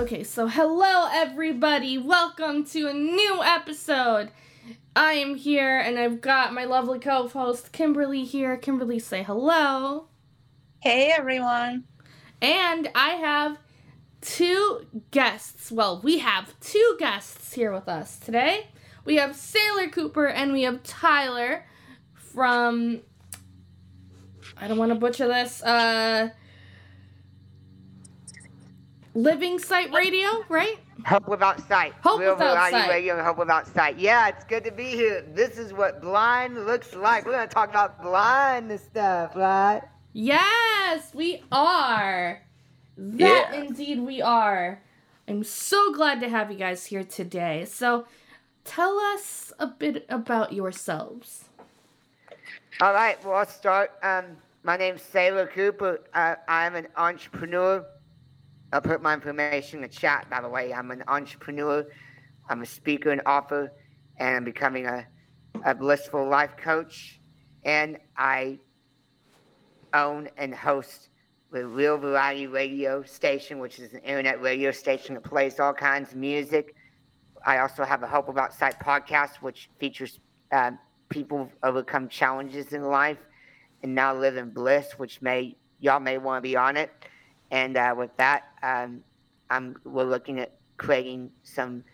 Okay, so hello everybody. Welcome to a new episode. I am here and I've got my lovely co-host Kimberly here. Kimberly, say hello. Hey everyone. And I have two guests. Well, we have two guests here with us today. We have Saylor Cooper and we have Tyler from I don't want to butcher this. Uh Living Sight Radio, right? Hope Without Sight. Hope Real Without Sight. Radio Hope Without Sight. Yeah, it's good to be here. This is what blind looks like. We're going to talk about blind stuff, right? Yes, we are. That Yeah. indeed we are. I'm so glad to have you guys here today. So, tell us a bit about yourselves. All right, well, I'll start. Um, my name's Saylor Cooper. Uh, I'm an entrepreneur. I'll put my information in the chat, by the way. I'm an entrepreneur. I'm a speaker and author, and I'm becoming a, a blissful life coach. And I own and host the Real Variety Radio Station, which is an internet radio station that plays all kinds of music. I also have a Hope Without Sight podcast, which features uh, people overcome challenges in life and now live in bliss, which may y'all may want to be on it. And uh, with that, um, I'm we're looking at creating some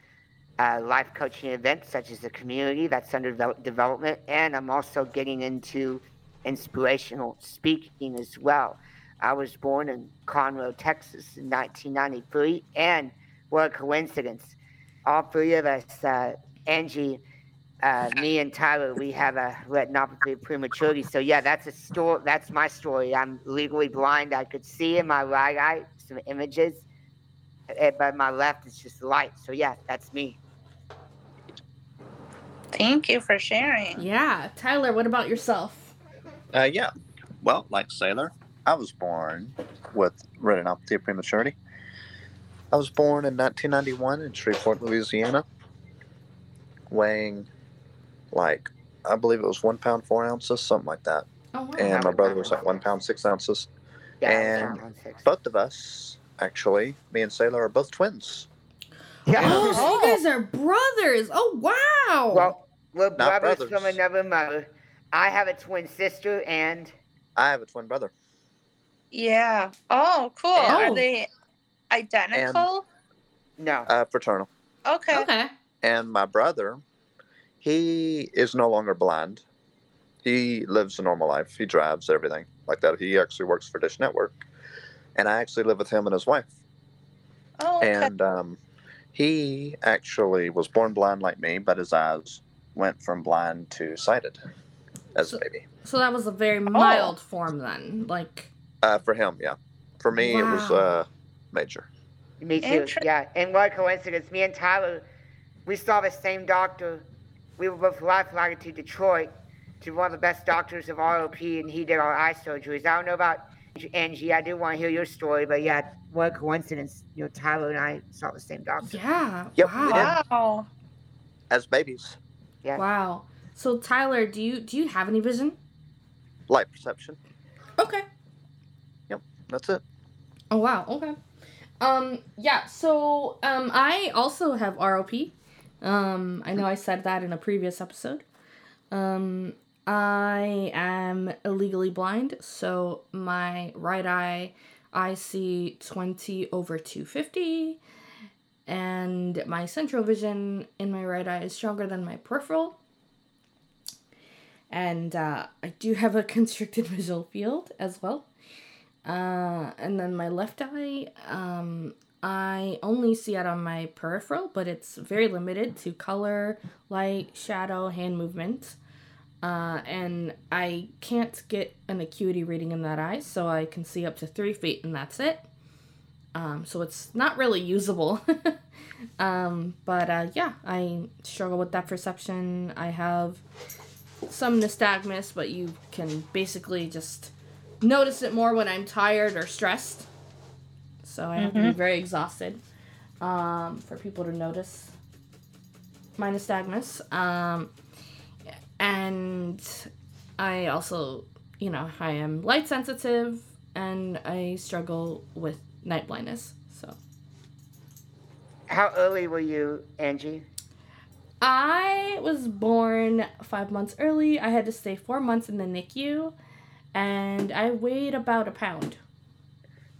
uh, life coaching events, such as the community that's under devel- development, and I'm also getting into inspirational speaking as well. I was born in Conroe, Texas in 1993, and what a coincidence. All three of us, uh, Angie, uh, me and Tyler, we have a retinopathy of prematurity. So yeah, that's a story. That's my story. I'm legally blind. I could see in my right eye some images, eh, but my left is just light. So yeah, that's me. Thank you for sharing. Yeah, Tyler, what about yourself? Uh, yeah. Well, like Saylor, I was born with retinopathy of prematurity. I was born in 1991 in Shreveport, Louisiana, weighing like, I believe it was one pound, four ounces, something like that. Oh, wow. And my brother was like one pound, six ounces. Yeah, And six. Both of us, actually, me and Saylor are both twins. Yeah. Oh, so you guys are brothers. Oh, wow. Well, we're Not brothers, from another mother. I have a twin sister, and I have a twin brother. Yeah. Oh, cool. Oh. Are they identical? no, Uh, fraternal. okay. okay. and my brother he is no longer blind he lives a normal life he drives everything like that he actually works for dish network and i actually live with him and his wife Oh, okay. and um, he actually was born blind like me but his eyes went from blind to sighted as So- a baby So that was a very mild form then. Like, uh, for him yeah for me it was uh, major me too. Yeah, and what a coincidence. Me and Tyler, we saw the same doctor. We were both life flighted to Detroit to one of the best doctors of ROP, and he did our eye surgeries. I don't know about Angie. I do want to hear your story, but yeah, what a coincidence. You know, Tyler and I saw the same doctor. yeah. Yep, wow. we wow. as babies Yeah. Wow. So Tyler, do you do you have any vision? light perception Okay. Yep, that's it Oh wow. Okay. Um yeah, so um I also have ROP. Um I know I said that in a previous episode. Um I am illegally blind, so my right eye I see 20 over 250 and my central vision in my right eye is stronger than my peripheral. And uh, I do have a constricted visual field as well. Uh, and then my left eye, um, I only see it on my peripheral, but it's very limited to color, light, shadow, hand movement. Uh, and I can't get an acuity reading in that eye, so I can see up to three feet, and that's it. Um, so it's not really usable. um, but uh, yeah, I struggle with that perception. I have some nystagmus, but you can basically just notice it more when I'm tired or stressed. So I have to be very exhausted um, for people to notice my nystagmus. Um, and I also, you know, I am light sensitive and I struggle with night blindness. So How early were you, Angie? I was born five months early. I had to stay four months in the NICU, and I weighed about a pound.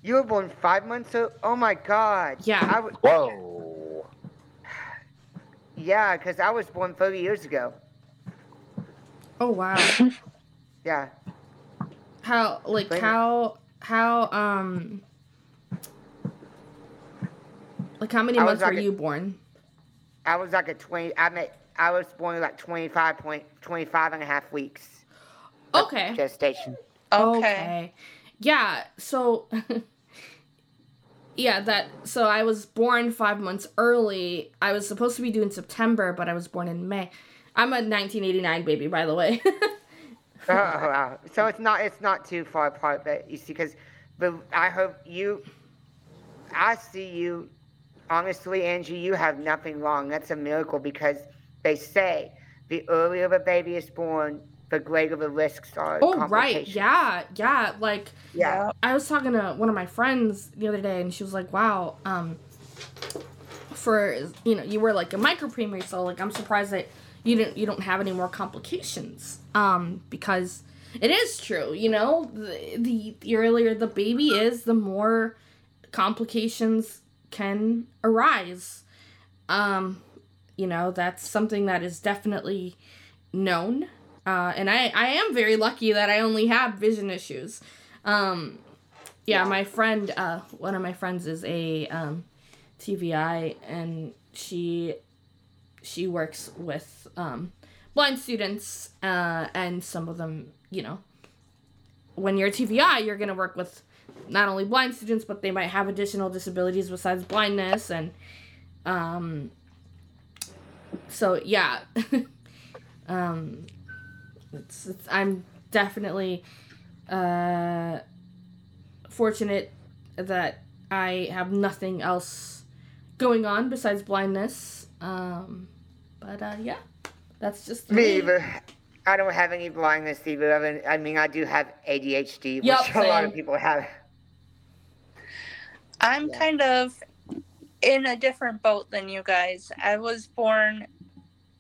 You were born five months old? Oh my god. Yeah. I w- Whoa. yeah, because I was born 30 years ago. Oh wow! Yeah. how like Blame it. how how um like how many I was months were a- you born? I was like a 20, I met, I was born like 25 point, 25 and a half weeks. Okay. Gestation. Okay. Yeah, so Yeah, that so I was born 5 months early. I was supposed to be due in September, but I was born in May. I'm a 1989 baby, by the way. Oh, wow. So it's not, it's not too far apart, but you see, because, but I hope you, I see you, honestly, Angie, you have nothing wrong. That's a miracle because they say the earlier the baby is born, the greater the risks are. oh, right. Yeah. Yeah, like Yeah. I was talking to one of my friends the other day, and she was like, "Wow, um, for you know, you were like a micro preemie, so like I'm surprised that you didn't you don't have any more complications, um, because it is true, you know, the the, the earlier the baby is, the more complications can arise. Um, you know, that's something that is definitely known. Uh, and I, I am very lucky that I only have vision issues. Um, yeah, my friend, uh, one of my friends is a um, TVI, and she she works with um, blind students, uh, and some of them, you know, when you're a TVI, you're gonna work with not only blind students, but they might have additional disabilities besides blindness, and um, so yeah, um, it's, it's I'm definitely uh fortunate that I have nothing else going on besides blindness. Um, but uh, yeah, that's just Me either. I don't have any blindness either. I mean, I mean, I do have ADHD, which Yup, a lot of people have. I'm Yeah. kind of in a different boat than you guys. I was born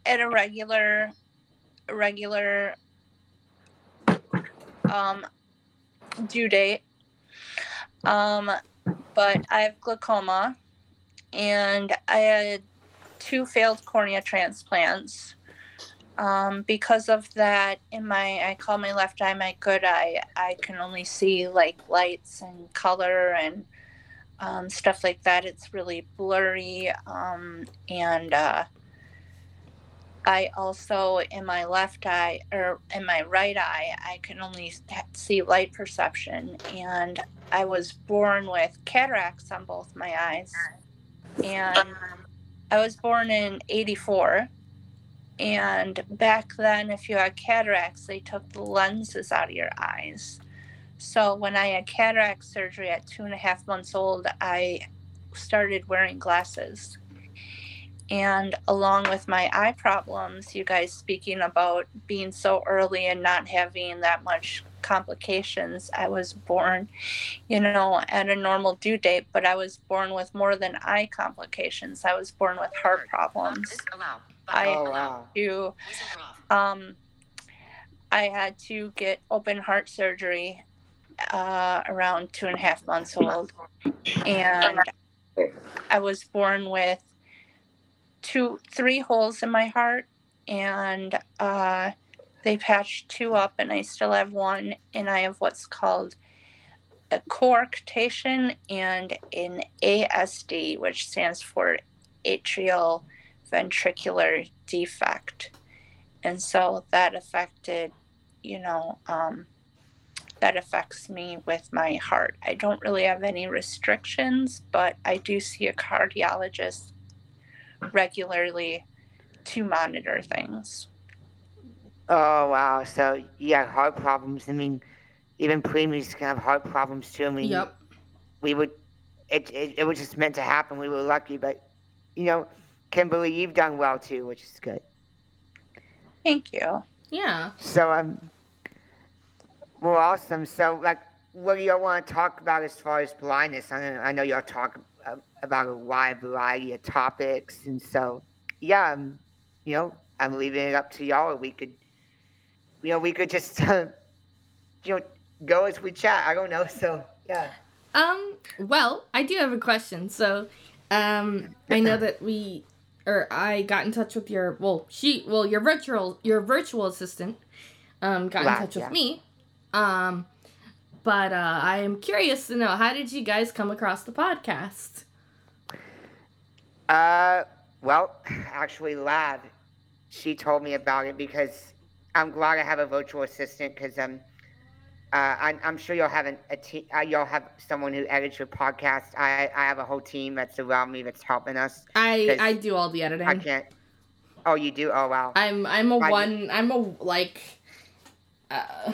at a regular regular um due date. Um but I have glaucoma and I had two failed cornea transplants. Um, because of that, in my I call my left eye my good eye. I can only see like lights and color and um, stuff like that. It's really blurry. Um, and uh, I also, in my left eye or in my right eye, I can only see light perception. And I was born with cataracts on both my eyes. And I was born in 84. And back then, if you had cataracts, they took the lenses out of your eyes. So when I had cataract surgery at two and a half months old, I started wearing glasses. And along with my eye problems, you guys speaking about being so early and not having that much complications, I was born, you know, at a normal due date, but I was born with more than eye complications. I was born with heart problems. I Oh wow. to um, I had to get open heart surgery uh, around two and a half months old, and I was born with two, three holes in my heart, and uh, they patched two up, and I still have one, and I have what's called a coarctation and an ASD, which stands for atrial ventricular defect. and so that affected, you know, um, that affects me with my heart. I don't really have any restrictions, but I do see a cardiologist regularly to monitor things. Oh wow! So you have heart problems. I mean, even preemies can have heart problems too. I mean, Yep. we would. It, it it was just meant to happen. We were lucky, but you know, Kimberly, you've done well too, which is good. Thank you. Yeah. So um, well, awesome. So like, what do y'all want to talk about as far as blindness? I know, I know y'all talk about a wide variety of topics, and so yeah, um, you know, I'm leaving it up to y'all. We could, you know, we could just, uh, you know, go as we chat. I don't know. So yeah. Um, well, I do have a question. So, um, I know that we or I got in touch with your well, she well, your virtual your virtual assistant um got in touch with yeah. me. Um but uh I am curious to know how did you guys come across the podcast? Uh, well, actually, Lab, she told me about it because I'm glad I have a virtual assistant because um, uh, I'm, I'm sure you'll have an, a te- uh, you'll have someone who edits your podcast. I, I have a whole team that's around me that's helping us. I I do all the editing. I can't. Oh, you do? Oh, wow. I'm I'm a do- one I'm a like uh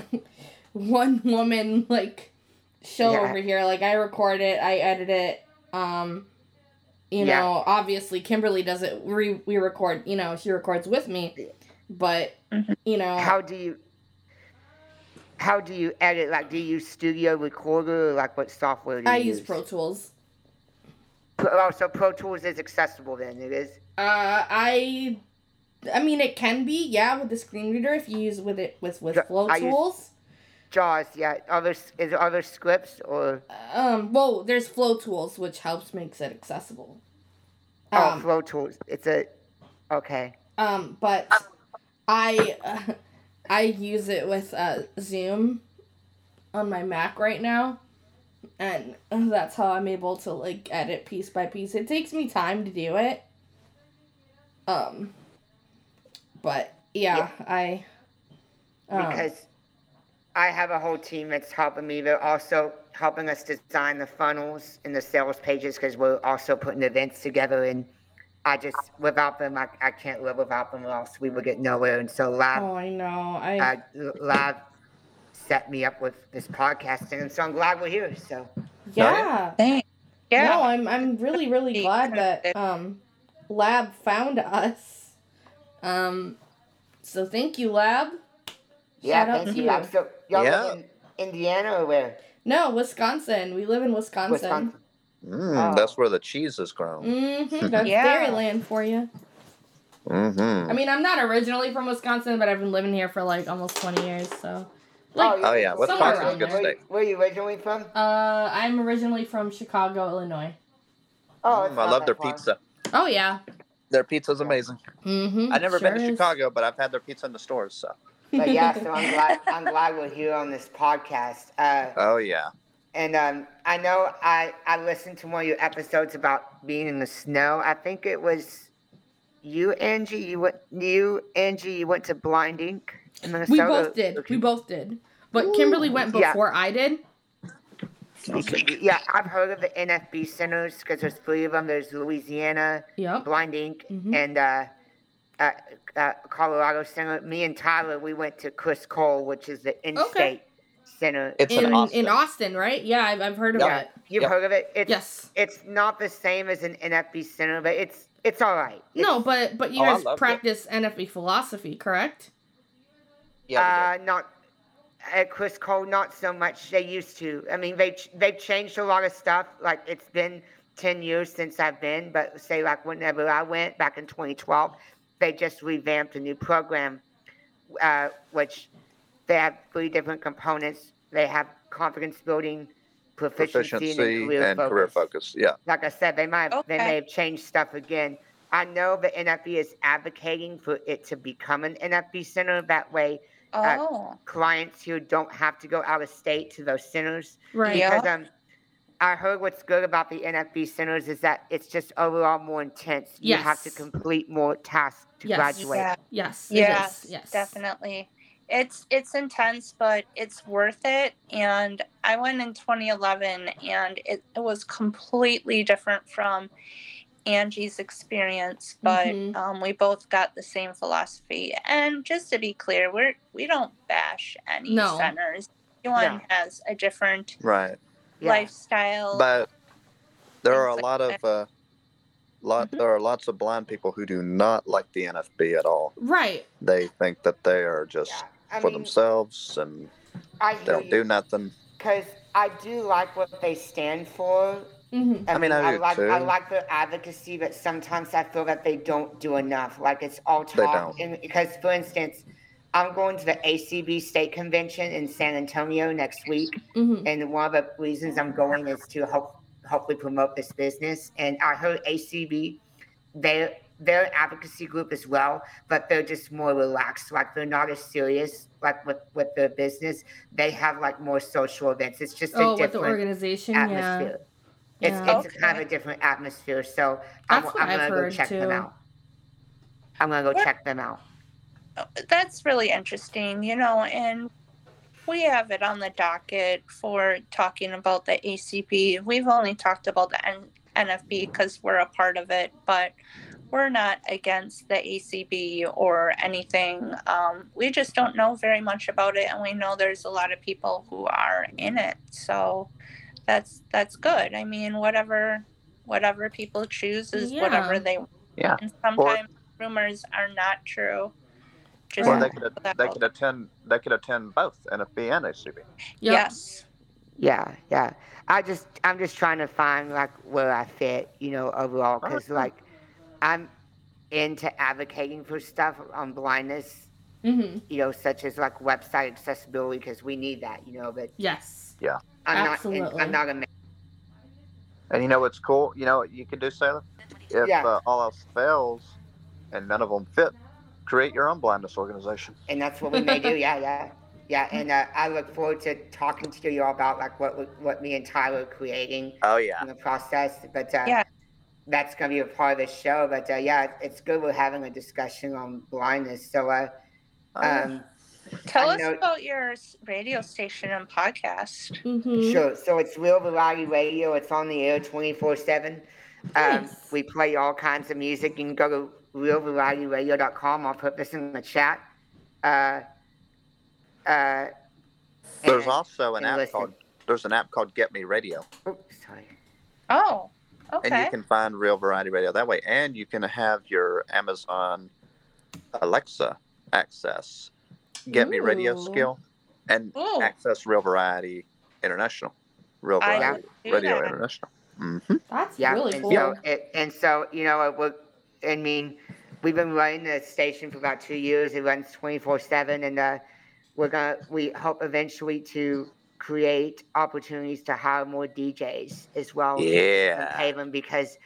one woman like show Yeah. over here. Like I record it, I edit it. Um you Yeah. know, obviously Kimberly does it re- we record, you know, she records with me. But Mhm. you know How do you? How do you edit? Like, do you use Studio Recorder or like what software do you use? I use Pro Tools. Oh, so Pro Tools is accessible then. It is. Uh I I mean it can be, yeah, with the screen reader if you use with it with with Flo I use- Tools. Jaws, yeah. Other is there other scripts or Um well, there's Flo Tools which helps makes it accessible. oh Um, Flo Tools? It's a okay. Um, but I uh, I use it with uh, Zoom on my Mac right now, and that's how I'm able to like edit piece by piece. It takes me time to do it. Um, but yeah, I. Um, because I have a whole team that's helping me. They're also helping us design the funnels and the sales pages because we're also putting events together. And I just, without them, I, I can't live without them, or else we would get nowhere. And so Lab, oh, I know. I uh, Lab set me up with this podcasting, and so I'm glad we're here. So yeah. Thanks. Yeah. No, I'm I'm really really glad that um Lab found us. Um so thank you Lab. Yeah, Shout out thank to you. you. Lab. So y'all Yeah. live in Indiana or where? No, Wisconsin. We live in Wisconsin. Wisconsin. Mm, Oh. That's where the cheese is grown. Mm-hmm. That's Yeah. Dairyland for you. Mm-hmm. I mean, I'm not originally from Wisconsin, but I've been living here for like almost 20 years, so Oh, like Oh yeah, Somewhere Wisconsin's a good there. Where, state. where are you originally from? uh I'm originally from Chicago, Illinois. Oh, Mm, I love their far. pizza. Oh yeah. Their pizza's amazing. Mm-hmm. I've never been to Chicago, but I've had their pizza in the stores. So. But yeah, so I'm glad I'm glad we're here on this podcast. Uh, Oh yeah. and um, I know I I listened to one of your episodes about being in the snow. I think it was you, Angie. You went you, Angie. You went to BLIND Inc in Minnesota. we both did. We both did. But Kimberly went Yeah. before I did. Yeah, I've heard of the NFB centers because there's three of them. There's Louisiana, Yep. BLIND Inc, Mhm. and uh, uh, uh, Colorado Center. Me and Tyler, we went to Criss Cole, which is the in-state center. It's In in Austin. in Austin, right? Yeah, I've, I've heard of yeah, it. you've Yep. heard of it. It's, Yes. It's not the same as an NFB center, but it's it's all right. No, but but you Oh, guys loved it. practice NFB philosophy, correct? Yeah. uh, not at Criss Cole, not so much. They used to. I mean, they they've changed a lot of stuff. Like it's been ten years since I've been, but say like whenever I went back in 2012, they just revamped a new program, uh, which they have three different components. They have confidence building, proficiency, Proficiency and, career and focus. career focus. Yeah. Like I said, they might have, they may have changed stuff again. I know the NFB is advocating for it to become an NFB center. That way, Oh. clients who don't have to go out of state to those centers Right. Yeah. because um I heard what's good about the NFB centers is that it's just overall more intense. You have to complete more tasks to Yes. graduate. Yeah. Yes. Yes, Yes. definitely. It's it's intense, but it's worth it. And I went in 2011, and it, it was completely different from Angie's experience. But Mhm. um, we both got the same philosophy. And just to be clear, we're we don't bash any No. centers. Everyone has a different Right. Yeah. lifestyle. But there are a Things lot like of uh, lot. Mhm. There are lots of blind people who do not like the NFB at all. Right. They think that they are just Yeah, for mean, themselves and I they don't do nothing. because I do like what they stand for. Mm-hmm. I mean, I do like too. I like their advocacy, but sometimes I feel that they don't do enough. Like it's all They talk. don't. And because, for instance, I'm going to the ACB state convention in San Antonio next week, Mm-hmm. and one of the reasons I'm going is to help hopefully promote this business. And I heard ACB, their their advocacy group as well, but they're just more relaxed. Like they're not as serious like with with their business. They have like more social events. It's just a Oh, with the different organization, yeah. atmosphere. It's Yeah. it's kind of a different atmosphere. So I'm, That's I'm I've gonna go heard, check them out. I'm gonna go What- check them out. That's really interesting, you know, and we have it on the docket for talking about the ACB. We've only talked about the N- NFB because we're a part of it, but we're not against the ACB or anything. Um, we just don't know very much about it, and we know there's a lot of people who are in it. So that's that's good. I mean, whatever whatever people choose is Yeah. whatever they. Want. Yeah. And sometimes rumors are not true. Just Or they could put they could attend they could attend both NFB and ACB. Yep. Yes. Yeah, yeah. I just I'm just trying to find like where I fit, you know, overall, because Okay. like I'm into advocating for stuff on blindness, Mm-hmm. you know, such as like website accessibility, because we need that, you know. But Yes. Yeah, I'm not Absolutely. I'm not a ma- And you know what's cool? You know what you can do, Saylor? If Yeah. uh, all else fails and none of them fit, create your own blindness organization. and that's what we may do. Yeah, yeah, yeah. And uh, I look forward to talking to you all about like what we- what me and Tyler are creating. Oh yeah. in the process. But uh, Yeah. that's going to be a part of the show. But uh, yeah, it's good we're having a discussion on blindness. So, uh, Oh, um, Tell I us know- about your radio station and podcast. Mm-hmm. sure. So it's Real Variety Radio. It's on the air 24 7. Um, Nice. we play all kinds of music. You can go to realvarietyradio.com. I'll put this in the chat. Uh, uh, There's and- also an app listen. called there's an app called Get Me Radio, Oops, sorry. Oh, okay. and you can find Real Variety Radio that way, and you can have your Amazon Alexa access Get Me Radio skill and Ooh, access Real Variety International, Real Variety Radio that. International. hmm That's Yeah, really and cool. so it, and so you know, it would, I mean, we've been running the station for about two years. It runs twenty four seven, and uh, we're gonna we hope eventually to create opportunities to hire more DJs as well Yeah. pay them because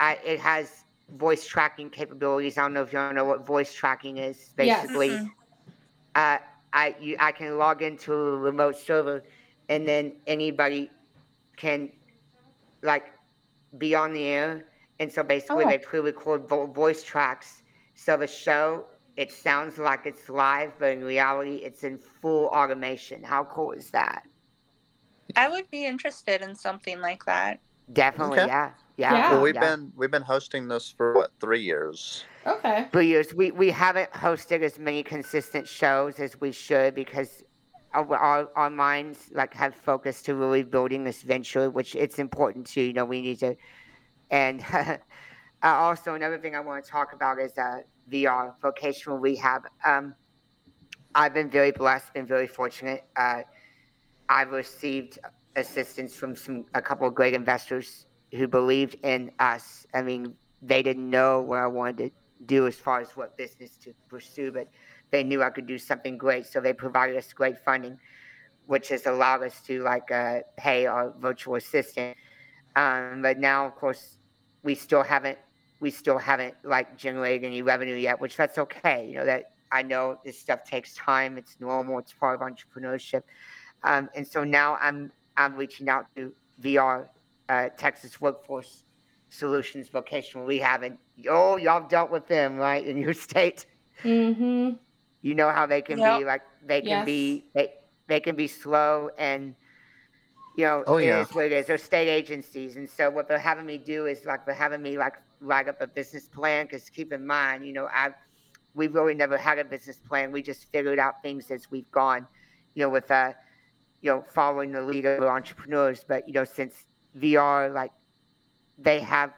I, it has voice tracking capabilities. I don't know if you all know what voice tracking is. Yes. Basically, Mhm. uh, I you I can log into a remote server, and then anybody can like be on the air. And so basically, Oh. they pre-record vo- voice tracks. So the show it sounds like it's live, but in reality, it's in full automation. How cool is that? I would be interested in something like that. Definitely, Okay. yeah, yeah. Yeah. Well, we've yeah. been we've been hosting this for what three years. Okay. Three years. We we haven't hosted as many consistent shows as we should because our, our, our minds like have focused to really building this venture, which it's important to. You know, we need to. And uh, also another thing I want to talk about is uh, VR vocational rehab. Um, I've been very blessed, been very fortunate. Uh, I've received assistance from some a couple of great investors who believed in us. I mean, they didn't know what I wanted to do as far as what business to pursue, but they knew I could do something great. So they provided us great funding, which has allowed us to like uh, pay our virtual assistant. Um, but now, of course, we still haven't we still haven't like generated any revenue yet, which that's okay. You know that I know this stuff takes time. It's normal. It's part of entrepreneurship. Um, and so now I'm I'm reaching out to VR uh, Texas Workforce Solutions Vocational Rehab, and oh, y'all dealt with them right in your state. Mm-hmm. You know how they can Yep. be like they can Yes. be they, they can be slow and you know Oh, it yeah. is what it is. They're state agencies, and so what they're having me do is like they're having me like write up a business plan. Because keep in mind, you know, I've we really never had a business plan. We just figured out things as we've gone. You know, with uh, you know, following the lead of entrepreneurs. But you know, since VR like they have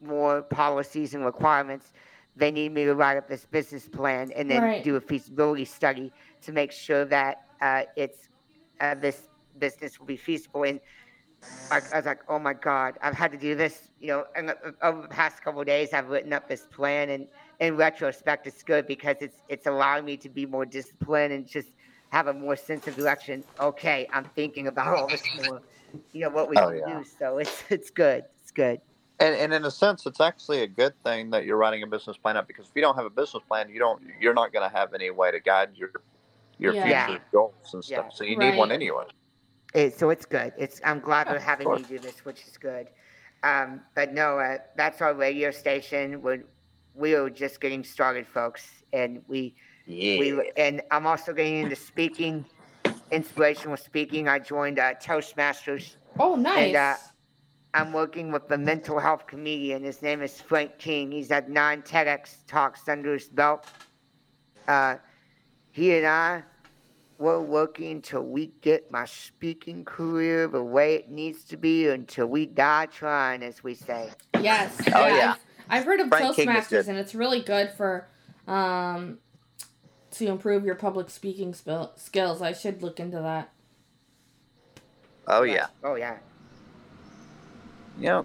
more policies and requirements, they need me to write up this business plan and then Right. do a feasibility study to make sure that uh, it's uh, this business will be feasible. And I, I was like, oh my God, I've had to do this. You know, and over the past couple of days, I've written up this plan, and in retrospect, it's good because it's it's allowing me to be more disciplined and just have a more sense of direction. Okay, I'm thinking about all this more. You know what we Oh, can yeah. do. So it's it's good. It's good. And, and in a sense, it's actually a good thing that you're writing a business plan up because if you don't have a business plan, you don't you're not going to have any way to guide your your Yeah. future goals and stuff. Yeah. So you need one anyway. It, so it's good. It's I'm glad Yeah, they're having me course. do this, which is good. Um, but no, uh, that's our radio station. We're we are just getting started, folks, and we Yeah. we and I'm also getting into speaking, inspirational speaking. I joined uh, Toastmasters. Oh, nice. uh, I'm working with the mental health comedian. His name is Frank King. He's had nine TEDx talks under his belt. Uh, he and I, we're working till we get my speaking career the way it needs to be until we die trying, as we say. yes. Oh, yeah. I've, I've heard of Frank Toastmasters, and it's really good for um to improve your public speaking spil- skills. I should look into that. Oh yeah. Oh yeah. Yeah.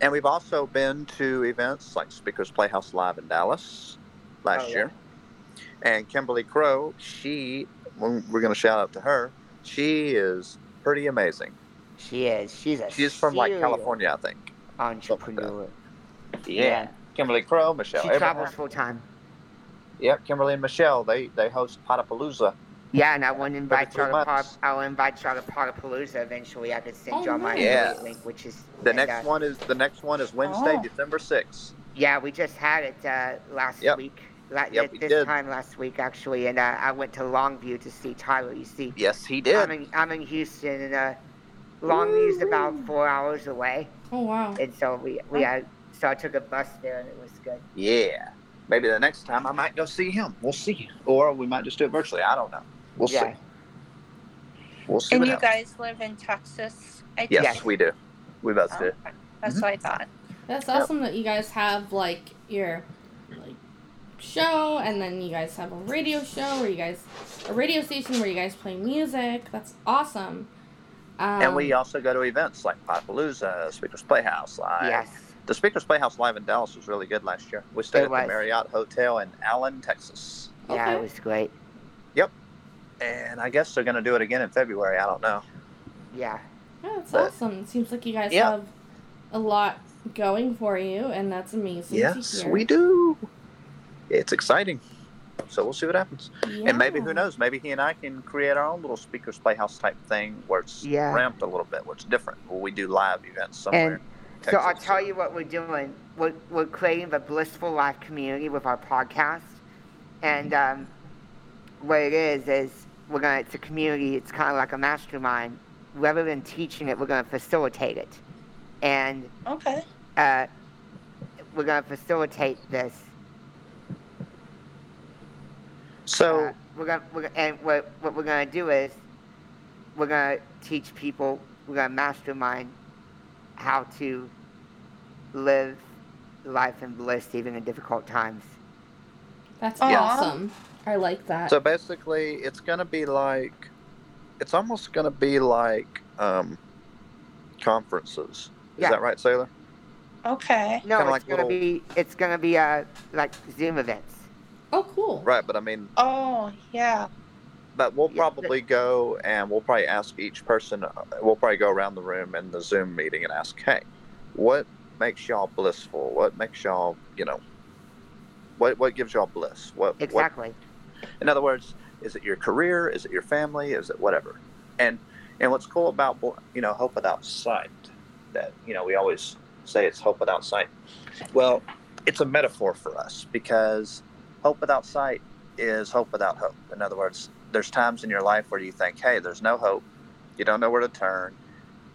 And we've also been to events like Speakers Playhouse Live in Dallas last Oh, yeah. year. And Kimberly Crowe, she, we're going to shout out to her. She is pretty amazing. She is. She's a. She's from like California, I think. Entrepreneur. Yeah. Kimberly Crowe, Michelle She Abraham. travels full time. Yep, Kimberly and Michelle, they they host Podapalooza. Yeah, and I want to invite y'all to Pod, months. I'll invite y'all to Podapalooza eventually. I could send Oh, y'all my. Yeah. link, which is The next uh, one is the next one is Wednesday, Oh. December sixth. Yeah, we just had it uh, last Yep. week. La- Yep, at this did. time last week actually, and uh, I went to Longview to see Tyler. You see, Yes, he I'm did. in I'm in Houston, and uh, Longview's about four hours away, Oh wow. and so we we had so I took a bus there, and it was good. Yeah. Maybe the next time I might go see him. We'll see. Or we might just do it virtually. I don't know. We'll Yeah. see. We'll see. And you happens. guys live in Texas? I Yes, Yes. we do. We both Oh, do. okay. That's Mhm. what I thought. That's Yep. awesome that you guys have like your like show and then you guys have a radio show where you guys a radio station where you guys play music. That's awesome. Um, and we also go to events like Podapalooza, Speakers Playhouse Live. yes, The Speakers Playhouse Live in Dallas was really good last year. We stayed It at was. the Marriott Hotel in Allen, Texas. yeah, Okay. it was great. Yep. And I guess they're going to do it again in February. I don't know. Yeah, yeah, that's but- awesome. It seems like you guys Yeah. have a lot going for you, and that's amazing. Yes, to hear. we do. It's exciting. So we'll see what happens. And maybe, who knows, maybe he and I can create our own little Speakers Playhouse type thing where it's Yeah. ramped a little bit, where it's different, where we do live events somewhere. And so I'll Texas. tell you what we're doing. We're, we're creating the Blissful Life community with our podcast. And um, what it is, is we're going to, it's a community, it's kind of like a mastermind. Rather than teaching it, we're going to facilitate it. And Okay. uh, we're going to facilitate this. So, Uh, we're gonna, we're, gonna- and what, what we're going to do is we're going to teach people, we're going to mastermind how to live life in bliss even in difficult times. That's Aw. awesome. I like that. so basically, it's going to be like, it's almost going to be like um, conferences. Is Yeah. that right, Saylor? Okay. No, Kinda it's like gonna little- be it's gonna be uh like Zoom events. Oh, cool. Right, but I mean, Oh, yeah. but we'll Yeah, probably go and we'll probably ask each person, uh, we'll probably go around the room in the Zoom meeting and ask, hey, what makes y'all blissful? What makes y'all, you know, what, what gives y'all bliss? What, what Exactly. In other words, is it your career? Is it your family? Is it whatever? And and what's cool about you know Hope Without Sight that you know we always say it's hope without sight. Well, it's a metaphor for us because hope without sight is hope without hope. In other words, there's times in your life where you think, "Hey, there's no hope. You don't know where to turn."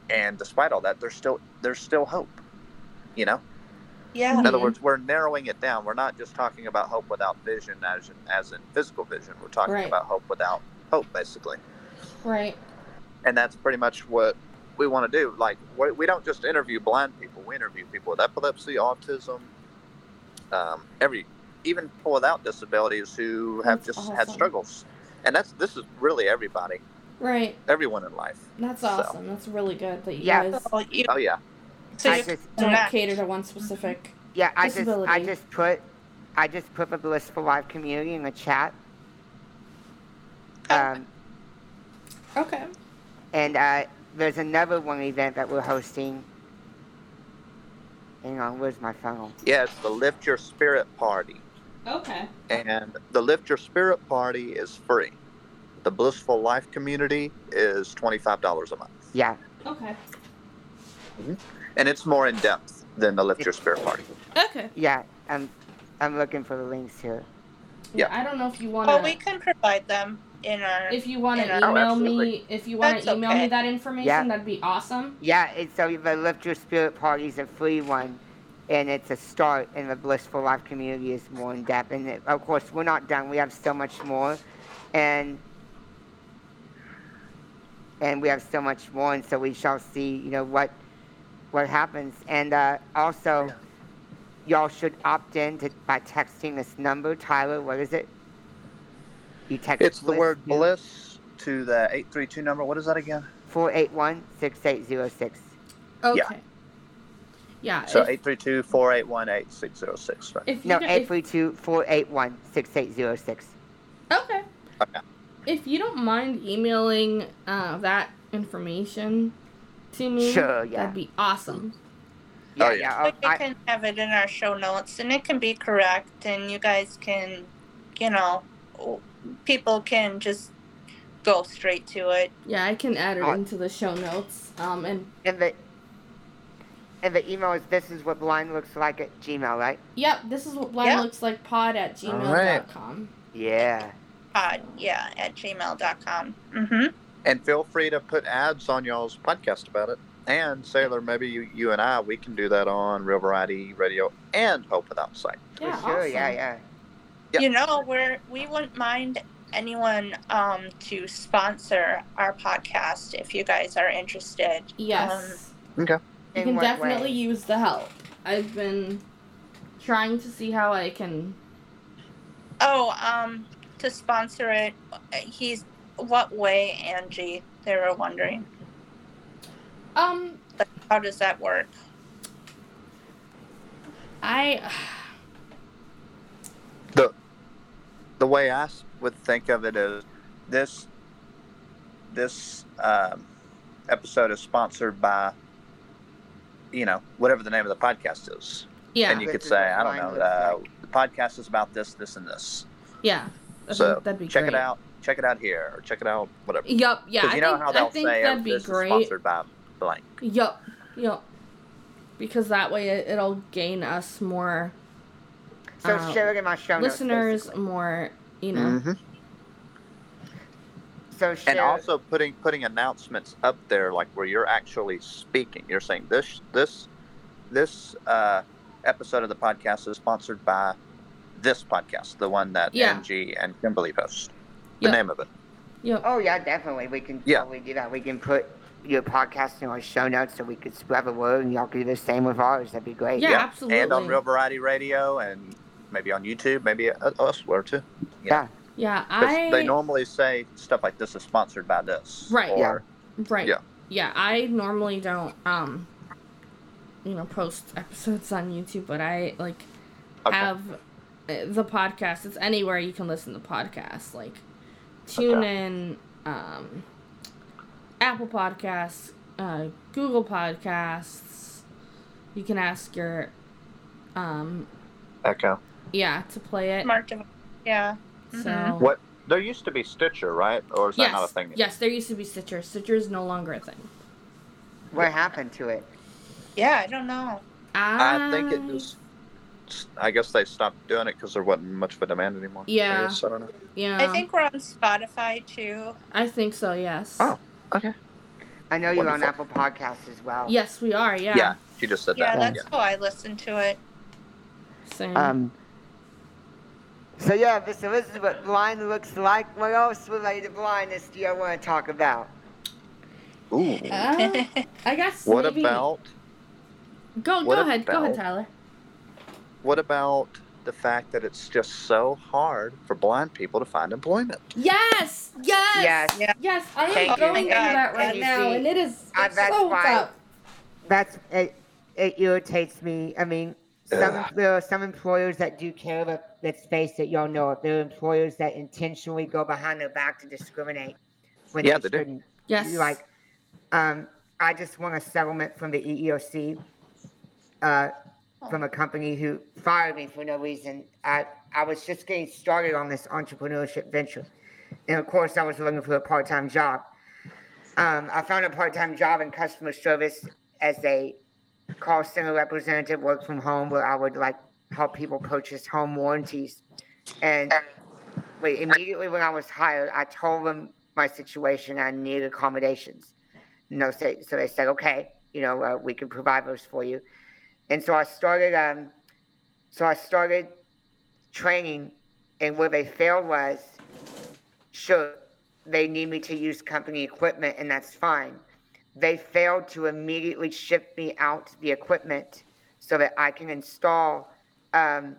And despite all that, there's still there's still hope. You know? Yeah. In other Mhm. words, we're narrowing it down. We're not just talking about hope without vision as in, as in physical vision. We're talking Right. about hope without hope basically. Right. And that's pretty much what we want to do. Like we, we don't just interview blind people. We interview people with epilepsy, autism, um, every even people without disabilities who have That's just had struggles. And that's this is really everybody, Right. everyone in life. That's So- awesome. That's really good that you Yeah. guys So you, Oh yeah. so I you just don't connect. cater to one specific. yeah, I just I just put I just put the blissful life community in the chat. Oh. Um, Okay. and uh, there's another one event that we're hosting. Hang on, where's my funnel? Yeah, it's the Lift Your Spirit Party. Okay. And the Lift Your Spirit Party is free. The Blissful Life Community is $25 a month. Yeah, Okay. Mm-hmm. And it's more in depth than the Lift Your Spirit Party. Okay. yeah. I'm I'm looking for the links here. Yeah. Yeah. I don't know if you want to. Well, we can provide them in our. If you want to Yeah. Oh, email me, if you want to email me that information, Yeah. that'd be awesome. Yeah, it's so the Lift Your Spirit Party is a free one, and it's a start, and the Blissful Life community is more in depth. And it, of course, we're not done. We have so much more, and and we have so much more, and so we shall see, you know, what what happens. And uh, also, y'all should opt in to, by texting this number, Tyler. What is it? You text. It's the word bliss to the 832 number. What is that again? Four eight one six eight zero six. Okay. Yeah. Yeah. So if, 832 481 8606, right? if No, don't- eight if- three two four eight one six eight zero six. Okay. Okay. If you don't mind emailing uh, that information to me, Sure, yeah. that'd be awesome. Yeah, Oh, yeah. yeah. I'll- I- can have it in our show notes, and it can be correct, and you guys can, you know, people can just go straight to it. Yeah, I can add it Uh, into the show notes. Um, and And the and the email is this is what blind looks like at Gmail, right? yep, this is what blind Yeah. looks like. Pod at All right. gmail.com. Yeah. Pod, yeah, at gmail.com. Mm-hmm. And feel free to put ads on y'all's podcast about it. And Saylor, maybe you, you and I, we can do that on Real Variety Radio and Hope Without Sight. Yeah, For sure. awesome. Yeah, yeah. Yeah. You know, we're we wouldn't mind anyone um, to sponsor our podcast if you guys are interested. Yes. Okay. You In can definitely way? use the help. I've been trying to see how I can. Oh, um, to sponsor it, he's what way, Angie? They were wondering. Um, How does that work? I. The the way I would think of it is this this um, episode is sponsored by you know whatever the name of the podcast is, Yeah. and you could say I don't know uh, the podcast is about this, this, and this. yeah. So that'd be check great. it out. Check it out here, or check it out whatever. Yup. Yeah. Because I you know think, how I they'll think say that'd oh, be this great. is sponsored by blank. Yup. Yup. Because that way it, it'll gain us more So Uh, share it in my show notes. listeners, basically. more you know. Mhm. So share. and also putting putting announcements up there like where you're actually speaking you're saying this this this uh, episode of the podcast is sponsored by this podcast the one that Yeah. Angie and Kimberly post the Yep. name of it Yup. Oh yeah, definitely. We can Yeah. totally do that. We can put your podcast in our show notes so we could spread the word, and y'all could do the same with ours. That'd be great. Yeah, absolutely. and on. Real Variety Radio and maybe on YouTube maybe uh, elsewhere too Yeah. Yeah, 'Cause I they normally say stuff like this is sponsored by this Right. or right. Yeah. Yeah, I normally don't um you know post episodes on YouTube, but I like Okay. have uh, the podcast. It's anywhere you can listen to podcasts, like tune Okay. in, um, Apple Podcasts, uh, Google Podcasts. You can ask your, um, Echo yeah, to play it. Smart device. Yeah. So Mhm. what there used to be Stitcher right or is that not a thing yes, there used to be Stitcher. Stitcher is no longer a thing. What happened to it? Yeah, I don't know. I think it I- just. I guess they stopped doing it because there wasn't much of a demand anymore. Yeah. I, Yeah. guess. I don't know. Yeah. I think we're on Spotify too. I think so. Yes. Oh. Okay. I know you're on Apple Podcasts as well. Yes, we are. Yeah. Yeah. He just said Yeah, that. that's how I listen to it. Same. Um. So yeah, this, so this is what blind looks like. What else related to blindness do you want to talk about? Ooh. Uh, I guess. What maybe... about Go. go ahead. Go ahead, Tyler. what about the fact that it's just so hard for blind people to find employment? Yes. Yes. Yes. Yeah. Yes. I am Thank going into that right now, see, and it is uh, it's that's so tough. That's it. It irritates me. I mean, some Ugh. there are some employers that do care, but let's face it, y'all know it. There are employers that intentionally go behind their back to discriminate when Yeah, they they do. shouldn't. Yes. Like, um, I just want a settlement from the EEOC, uh, from a company who fired me for no reason. I I was just getting started on this entrepreneurship venture, and of course, I was looking for a part-time job. Um, I found a part-time job in customer service as a call center representative, work from home, where I would like help people purchase home warranties. And wait, immediately when I was hired, I told them my situation. I need accommodations. No, so, so they said, okay, you know, uh, we can provide those for you. And so I started. Um, so I started training, and where they failed was, sure, they need me to use company equipment, and that's fine. They failed to immediately ship me out the equipment so that I can install, um,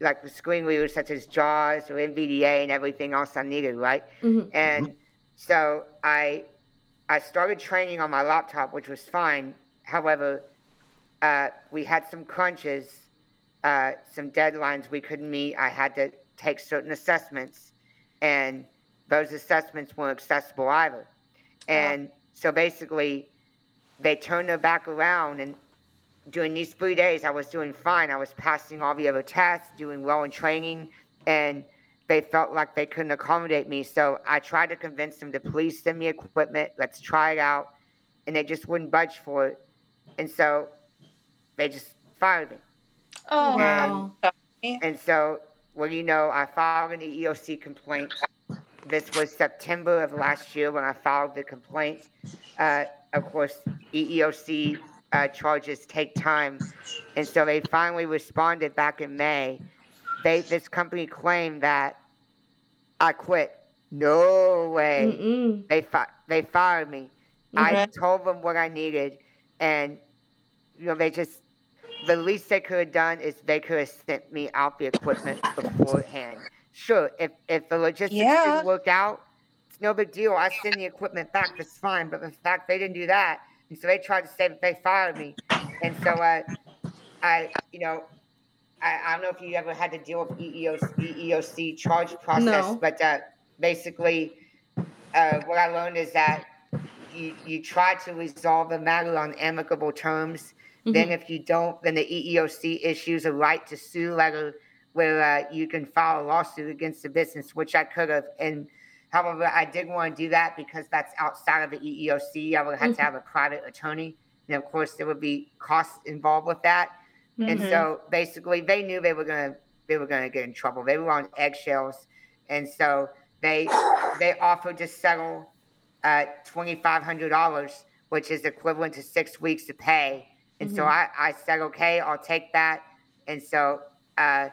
like the screen readers such as JAWS or NVDA and everything else I needed, right? Mhm. And so I I started training on my laptop, which was fine. However, uh, we had some crunches, uh, some deadlines we couldn't meet. I had to take certain assessments, and those assessments weren't accessible either. And so basically, they turned their back around, and during these three days, I was doing fine. I was passing all the other tests, doing well in training, and they felt like they couldn't accommodate me. So I tried to convince them to please send me equipment. Let's try it out. And they just wouldn't budge for it. And so they just fired me. Oh, Wow. And so, well, you know, I filed an EEOC complaint. This was September of last year when I filed the complaint. Uh, of course, EEOC uh, charges take time. And so they finally responded back in May. They, this company claimed that I quit. No way. Mm-mm. They, fi- they fired me. I told them what I needed, and you know they just the least they could have done is they could have sent me out the equipment beforehand. Sure, if if the logistics Yeah. didn't work out, it's no big deal. I send the equipment back. That's fine. But the fact they didn't do that, and so they tried to say that they fired me, and so uh, I you know. I, I don't know if you ever had to deal with EEOC, EEOC charge process, No. but uh, basically, uh, what I learned is that you, you try to resolve the matter on amicable terms. Then, if you don't, then the EEOC issues a right to sue letter where uh, you can file a lawsuit against the business, which I could have. And however, I didn't want to do that because that's outside of the EEOC. I would have to have a private attorney. And of course, there would be costs involved with that. And Mhm. so basically, they knew they were gonna they were gonna get in trouble. They were on eggshells, and so they they offered to settle uh, twenty five hundred dollars, which is equivalent to six weeks to pay. And so Mhm. I, I said, okay, I'll take that. And so uh,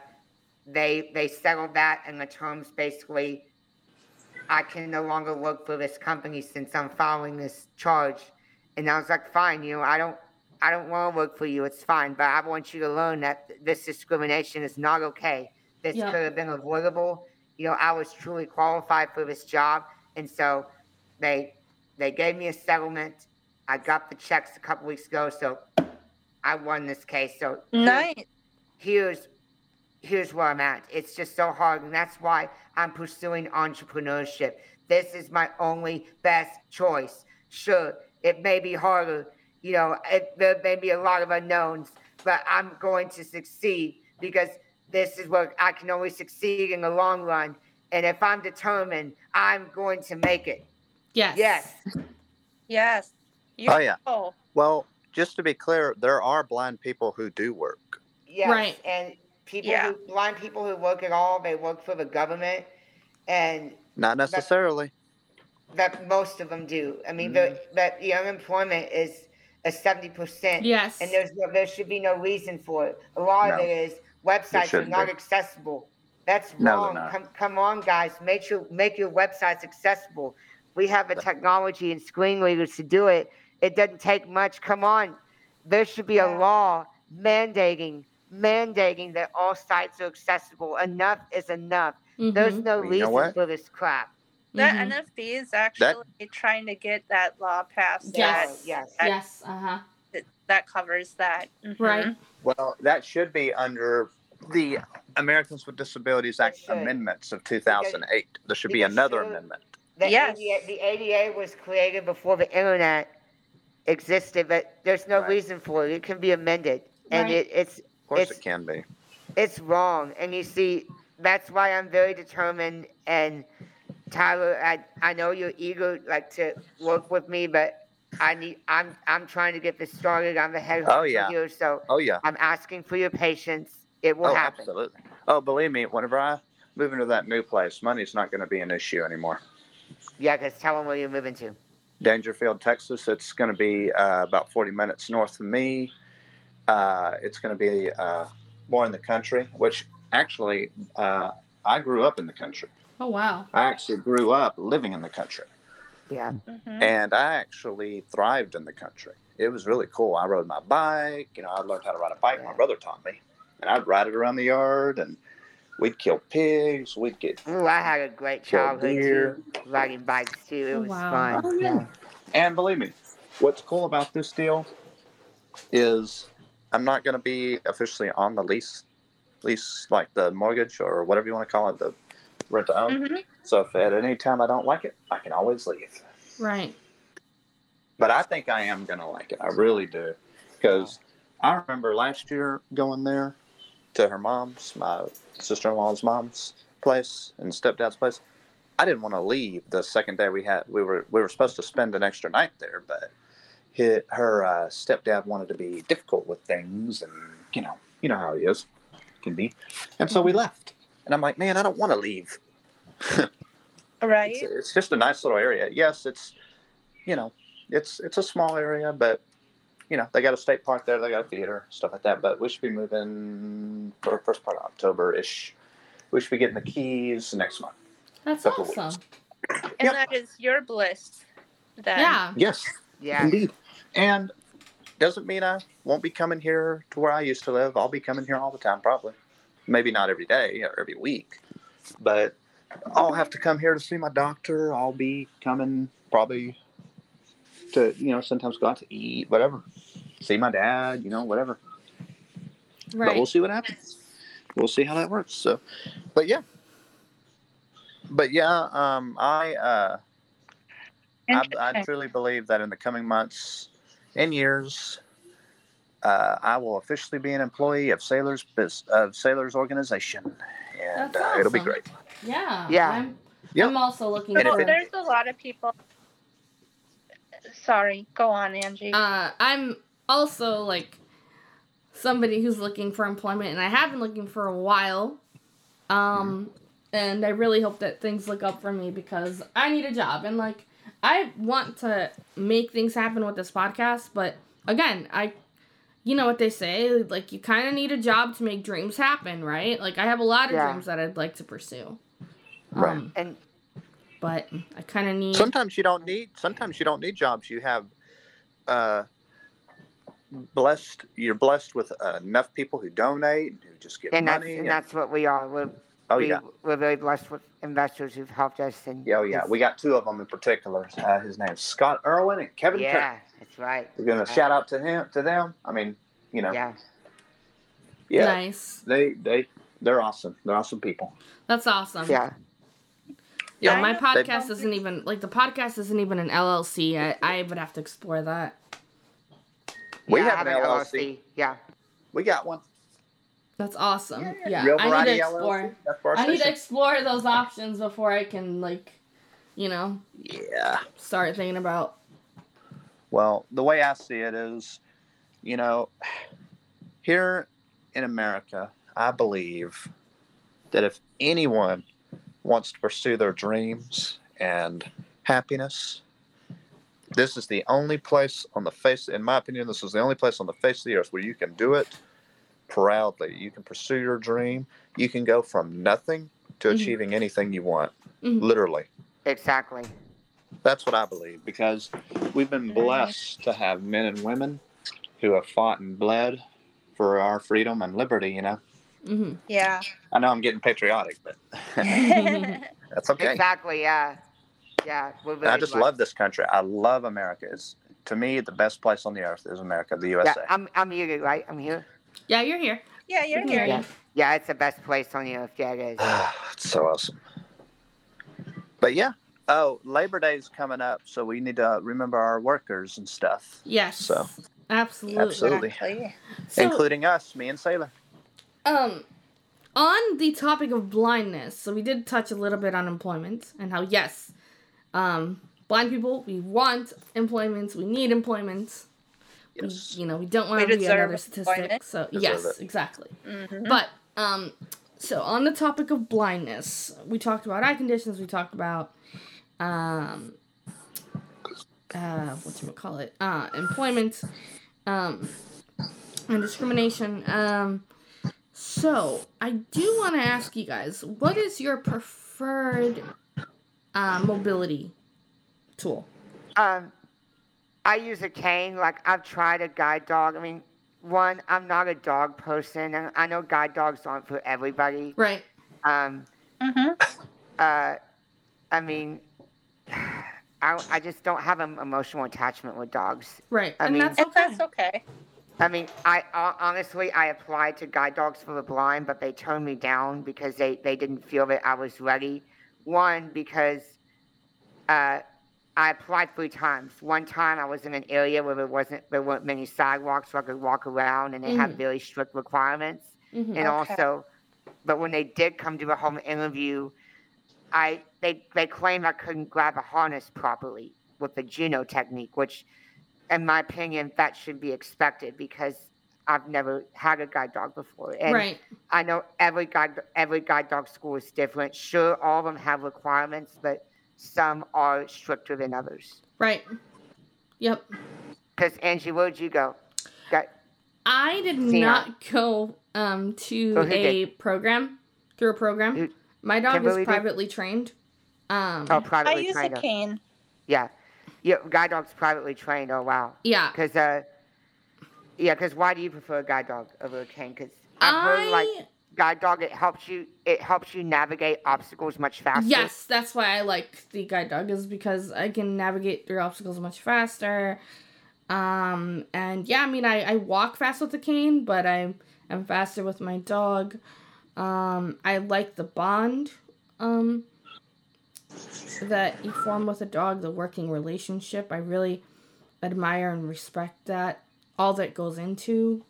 they they settled that, and the terms basically, I can no longer work for this company since I'm filing this charge. And I was like, fine, you know, I don't I don't want to work for you. It's fine, but I want you to learn that this discrimination is not okay. This Yeah. could have been avoidable. You know, I was truly qualified for this job, and so they they gave me a settlement. I got the checks a couple weeks ago, so I won this case. So nice. here's here's where I'm at. It's just so hard, and that's why I'm pursuing entrepreneurship. This is my only best choice. Sure, it may be harder. You know, it, there may be a lot of unknowns, but I'm going to succeed because this is where I can only succeed in the long run. And if I'm determined, I'm going to make it. Yes. Yes. Yes. You Oh, yeah. go. Well, just to be clear, there are blind people who do work. Yes, Right. and people Yeah. who blind people who work at all, they work for the government, and Not necessarily. that most of them do. I mean, Mm. the that the unemployment is a seventy percent, Yes. and there's no, there should be no reason for it. A lot of it is websites are shouldn't be. accessible. That's wrong. not. Come come on, guys, make your make your websites accessible. We have the technology and screen readers to do it. It doesn't take much. Come on, there should be a law mandating mandating that all sites are accessible. Enough is enough. There's Mhm. no You know reason for this crap. That Mhm. NFB is actually trying to get that law passed. Yes. That, yes. that, Yes. Uh huh. that, that covers that. Mhm. Right. Well, that should be under the Americans with Disabilities Act amendments of 2008. There should be another soon- amendment. The, Yes. ADA, the ADA was created before the internet existed, but there's no Right. reason for it. It can be amended, and Right. it, it's Of course, it can be. it's wrong. And you see, that's why I'm very determined. And Tyler, I I know you're eager like to work with me, but I need I'm I'm trying to get this started. I'm the head Oh, yeah. here, so Oh yeah. I'm asking for your patience. It will oh, happen. absolutely. Oh, believe me, whenever I move into that new place, money's not going to be an issue anymore. Yeah, because tell them where you're moving to. Daingerfield, Texas. It's going to be uh, about 40 minutes north of me. Uh, it's going to be uh, more in the country, which actually uh, I grew up in the country. Oh wow. I actually grew up living in the country. Yeah. Mhm. and I actually thrived in the country. It was really cool. I rode my bike. You know, I learned how to ride a bike. My brother taught me, and I'd ride it around the yard, and we'd kill pigs. We'd get Ooh, I had a great Kill childhood deer. too, riding bikes too. It Oh, was wow. fun. Oh, yeah. And believe me, what's cool about this deal is I'm not going to be officially on the lease, lease like the mortgage or whatever you want to call it, the rent to own. Mhm. So if at any time I don't like it, I can always leave. Right. But I think I am going to like it. I really do. Because I remember last year going there to her mom's, my sister in law's mom's place and stepdad's place. I didn't want to leave the second day we had we were we were supposed to spend an extra night there, but hit her uh, stepdad wanted to be difficult with things and you know you know how he is can be, and so we left. And I'm like, man, I don't want to leave. Right. It's, it's just a nice little area. Yes, it's you know it's it's a small area, but you know they got a state park there, they got a theater, stuff like that. But we should be moving for the first part of October ish. We should be getting the keys next month. That's Couple weeks. awesome. And Yep. that is your bliss. Then. Yeah. Yes, Yeah. indeed. And doesn't mean I won't be coming here to where I used to live. I'll be coming here all the time, probably. Maybe not every day or every week, but I'll have to come here to see my doctor. I'll be coming probably to, you know, sometimes go out to eat, whatever. See my dad, you know, whatever. Right. But we'll see what happens. We'll see how that works. So, but yeah. But yeah, um, I, uh, I, I truly believe that in the coming months and years, uh, I will officially be an employee of Saylor's Biz, of Saylor's Organization, and That's uh, it'll be great. Yeah. Yeah. I'm, Yep. I'm also looking And if So for. it- there's a lot of people. Sorry, go on, Angie. Uh, I'm also like somebody who's looking for employment, and I have been looking for a while. Um, and I really hope that things look up for me because I need a job, and like I want to make things happen with this podcast, but again, I. You know what they say, like you kind of need a job to make dreams happen, right? Like I have a lot of Yeah. dreams that I'd like to pursue. Right. Um, And but I kind of need Sometimes you don't need. Sometimes you don't need jobs. You have, uh, blessed. You're blessed with enough people who donate, who just give and that's money. and and- that's what we are. We're oh we, yeah. we're very blessed with investors who've helped us. And Yeah, oh yeah. it's- We got two of them in particular. Uh, his name's Scott Irwin and Kevin Turner. yeah, that's right. We're gonna shout out to him to them. I mean, you know, yeah, Yeah, nice. they they they're awesome. They're awesome people. That's awesome. yeah. Yeah, my podcast people- isn't even like the podcast isn't even an LLC. I, I would have to explore that. We yeah, have I an LLC. Yeah, We got one. That's awesome. Yeah, Real I need to explore. That's I need to explore those options before I can like, you know, Yeah. start thinking about. Well, the way I see it is, you know, here in America, I believe that if anyone wants to pursue their dreams and happiness, this is the only place on the face, in my opinion, this is the only place on the face of the earth where you can do it proudly. You can pursue your dream. You can go from nothing to Mhm. achieving anything you want, Mhm. literally. Exactly. That's what I believe because we've been blessed to have men and women who have fought and bled for our freedom and liberty, you know. hmm Yeah. I know I'm getting patriotic, but that's okay. Exactly. Yeah. Yeah. We're really I just blessed. love this country. I love America. It's to me the best place on the earth is America, the Yeah, USA. I'm I'm muted, right? I'm here. Yeah, you're here. yeah, you're here. Yeah. Yeah, it's the best place on the earth. Yeah, it is. it's so awesome. But yeah. Oh, Labor Day is coming up, so we need to remember our workers and stuff, Yes. So. absolutely. Absolutely. Exactly. So, including us, me and Saylor. um, on the topic of blindness, so we did touch a little bit on employment and how yes, um, blind people we want employment, we need employment. Yes. We, you know, we don't want to be deserve another statistic. So Deserve yes, it. exactly. Mhm. But um, so on the topic of blindness, we talked about eye conditions. We talked about um, uh, what you call it, uh, employment, um, and discrimination. Um, so I do want to ask you guys, what is your preferred uh, mobility tool? Um, I use a cane. Like I've tried a guide dog. I mean, one, I'm not a dog person, and I know guide dogs aren't for everybody. Right. Um, Mhm. uh, I mean, I, I just don't have an emotional attachment with dogs. Right. I and mean- that's okay. that's okay. I mean, I honestly I applied to guide dogs for the blind, but they turned me down because they, they didn't feel that I was ready. One because uh, I applied three times. One time I was in an area where there wasn't there weren't many sidewalks, so I could walk around, and they had Mhm. very strict requirements. Mhm. And Okay. also, but when they did come to a home interview, I they they claimed I couldn't grab a harness properly with the Juno technique, which, in my opinion, that should be expected because I've never had a guide dog before, and right. I know every guide every guide dog school is different. Sure, all of them have requirements, but some are stricter than others. Right. Yep. Because Angie, where'd you go? Got, I did Hang not go um to Oh, who a program through a program. Who- My dog Kimberly is did? privately trained. Um oh, I privately use a cane. Yeah, yeah, guide dogs privately trained. Oh wow. yeah. Because uh, yeah, because why do you prefer a guide dog over a cane? Because I've heard like I guide dog, it helps you. It helps you navigate obstacles much faster. Yes, that's why I like the guide dog is because I can navigate through obstacles much faster. Um and yeah, I mean I, I walk fast with the cane, but I am faster with my dog. Um I like the bond um that you form with a dog, the working relationship. I really admire and respect that. All that goes into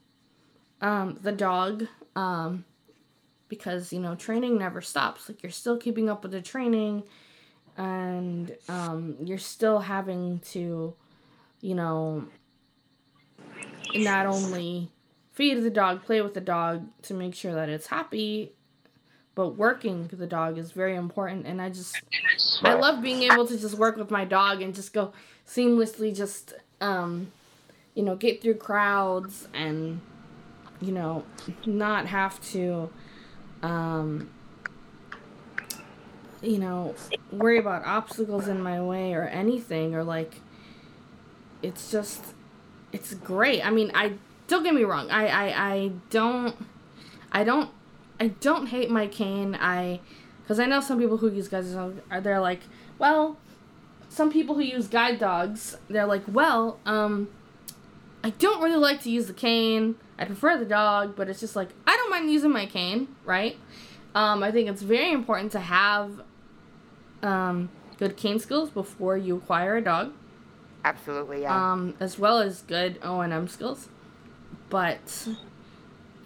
um the dog. Um because you know training never stops. Like you're still keeping up with the training and um, you're still having to you know not only feed the dog play with the dog to make sure that it's happy but working with the dog is very important. And i just i love being able to just work with my dog and just go seamlessly just um you know get through crowds and you know not have to um, you know, worry about obstacles in my way or anything, or like, it's just, it's great. I mean, I don't get me wrong. I, I, I don't, I don't, I don't hate my cane. I, because I know some people who use guide dogs are they're like, well, some people who use guide dogs, they're like, well, um, I don't really like to use the cane. I prefer the dog, but it's just like don't mind using my cane, right? Um, I think it's very important to have um, good cane skills before you acquire a dog, Absolutely, yeah. um, as well as good O and M skills. But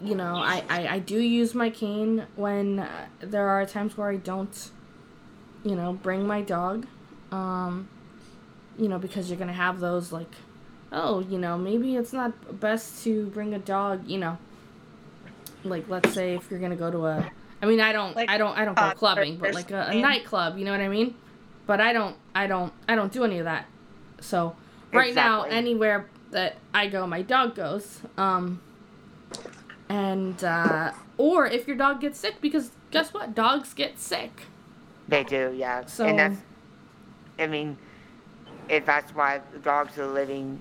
you know, I, I, I do use my cane when uh, there are times where I don't, you know, bring my dog. Um, you know, because you're gonna have those like oh, you know, maybe it's not best to bring a dog, you know, like let's say if you're gonna go to a, I mean, I don't, Like I don't, I don't go clubbing, but like a, a nightclub, you know what I mean? But I don't, I don't, I don't do any of that. So right now, anywhere that I go, my dog goes. Um, and uh, or if your dog gets sick, because guess what, dogs get sick. They do, yeah. So- and that's, I mean, if that's why dogs are living,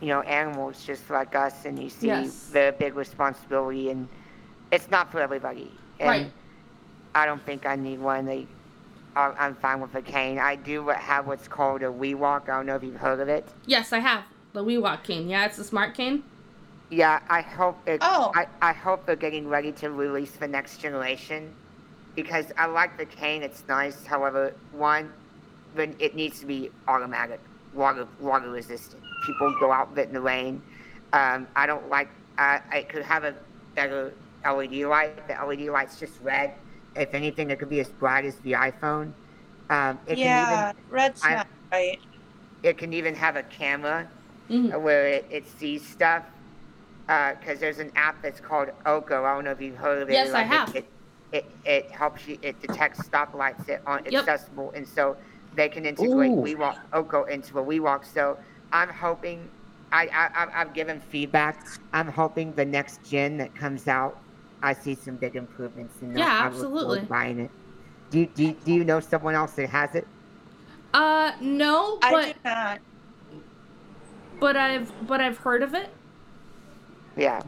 you know, animals just like us, and you see Yes. the big responsibility, and it's not for everybody. And Right. I don't think I need one. They, I'm fine with a cane. I do have what's called a WeWalk. I don't know if you've heard of it. Yes, I have the WeWalk cane. Yeah, it's a smart cane. Yeah, I hope it, Oh. I, I hope they're getting ready to release the next generation because I like the cane. It's nice. However, one, then it needs to be automatic, water water resistant. People go out in the rain. Um, I don't like. Uh, I could have a better LED light. The LED light's just red. If anything, it could be as bright as the iPhone. Um, it yeah, red's I- not right. can even it can even have a camera uh, where it, it sees stuff. Because there's an app that's called Oko. I don't know if you've heard of it. Yes, I have. It, it, it, it helps you. It detects stoplights that aren't Yep. accessible, and so they can integrate Ooh. WeWalk Oko into a WeWalk. So I'm hoping. I, I I've- I've given feedback. I'm hoping the next gen that comes out, I see some big improvements. And Yeah, I look forward to absolutely. Buying it. Do, you- do, do you know someone else that has it? Uh, no, I but do not. but I've but I've heard of it. Yeah.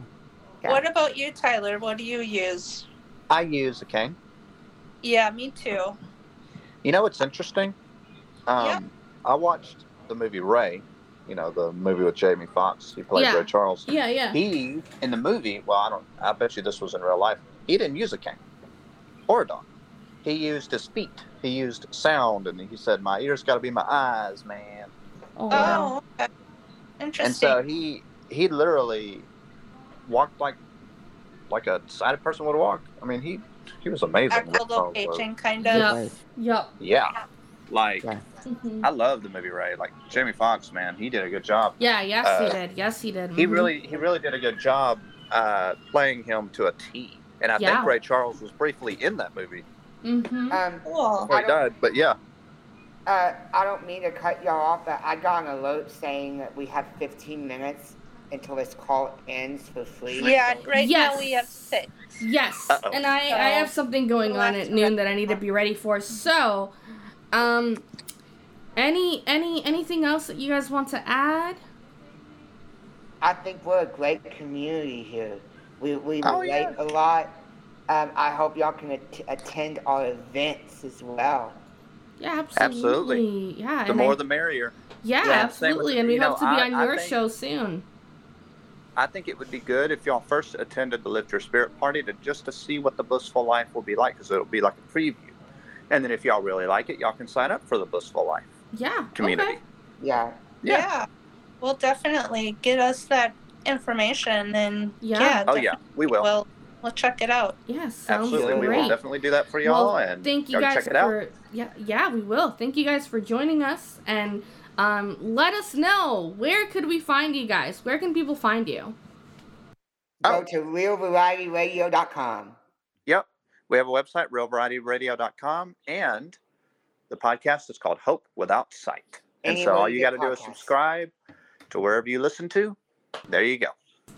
Yeah. What about you, Tyler? What do you use? I use a cane. Yeah, me too. You know what's interesting? Um, Yeah. I watched the movie Ray. You know the movie with Jamie Foxx. He played Yeah. Ray Charles. Yeah, yeah. He in the movie. Well, I don't. I bet you this was in real life. He didn't use a cane or a dog. He used his feet. He used sound, and he said, "My ears got to be my eyes, man." Oh, wow. Oh, okay. Interesting. And so he he literally walked like like a sighted person would walk. I mean, he he was amazing. Echolocation, kind of. Yeah. Yup. Yeah, like Yeah. Mhm. I love the movie Ray. Like Jamie Foxx, man, he did a good job. Yeah. Yes, he Uh, did. Yes, he did. He Mhm. really he really did a good job uh, playing him to a T. And I Yeah. think Ray Charles was briefly in that movie Mm-hmm. Um, Cool. he I died. But yeah, Uh, I don't mean to cut y'all off, but I got an alert saying that we have 15 minutes until this call ends for free. Yeah, right Yes. now we have six. Yes, Uh-oh. and I, I have something going on at noon that I need to be ready for. So, um, any any anything else that you guys want to add? I think we're a great community here. We, we Oh, relate yeah. a lot. Um, I hope y'all can at- attend our events as well. Yeah, absolutely. Absolutely. Yeah, the and more I- the merrier. yeah, yeah, same with- absolutely. And we hope know, to be I- on I your think- show soon. I think it would be good if y'all first attended the Lift Your Spirit party to just to see what the blissful life will be like, because it'll be like a preview. And then if y'all really like it, y'all can sign up for the blissful life Yeah. community. Okay. Yeah. Yeah. Yeah. We'll definitely get us that information and Yeah. yeah. Oh yeah, we will. We'll, we'll check it out. Yeah, sounds Absolutely, we will definitely do that for y'all. Well, and thank you guys check it out. yeah yeah we will. Thank you guys for joining us and um let us know where could we find you guys? Where can people find you? Go Oh. to realvarietyradio.com. Yep. We have a website, realvarietyradio.com, and the podcast is called Hope Without Sight. And so all you you got to do is subscribe to wherever you listen to. There you go.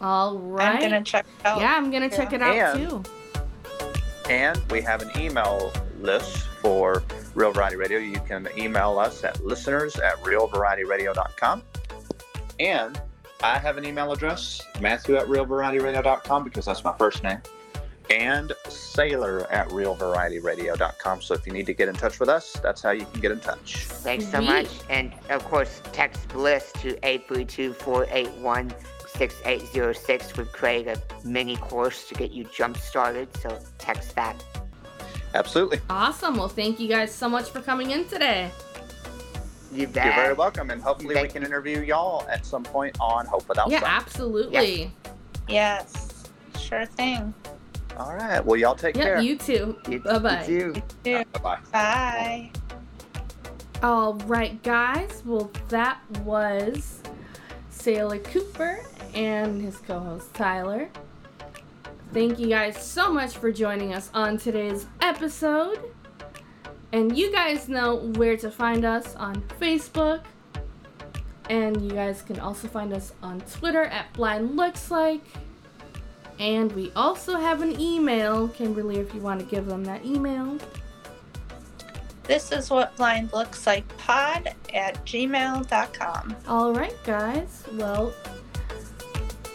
All right. I'm gonna check out. yeah, I'm gonna check it out And- too. And we have an email list for Real Variety Radio. You can email us at listeners at realvarietyradio.com. And I have an email address, Matthew at realvarietyradio.com, because that's my first name. And Saylor at realvarietyradio.com. So if you need to get in touch with us, that's how you can get in touch. Thanks so much. And of course, text Bliss to 832-481-6806 would create a mini course to get you jump started. So text that. Absolutely. Awesome. Well, thank you guys so much for coming in today. You bet. You're very welcome. And hopefully we can interview y'all at some point on Hope Without Yeah, Sight. absolutely. Yes. Sure thing. All right. Well, y'all take Yeah, care. you too. You- Bye bye. you too. Bye-bye. Bye. All right, guys. Well, that was Saylor Cooper and his co host Tyler. Thank you guys so much for joining us on today's episode. And you guys know where to find us on Facebook. And you guys can also find us on Twitter at Blind Looks Like. And we also have an email, Kimberly, if you want to give them that email. This is what blind looks like pod at gmail.com. All right, guys. Well,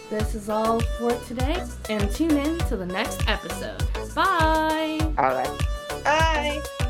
this is all for today. And tune in to the next episode. Bye. All right. Bye.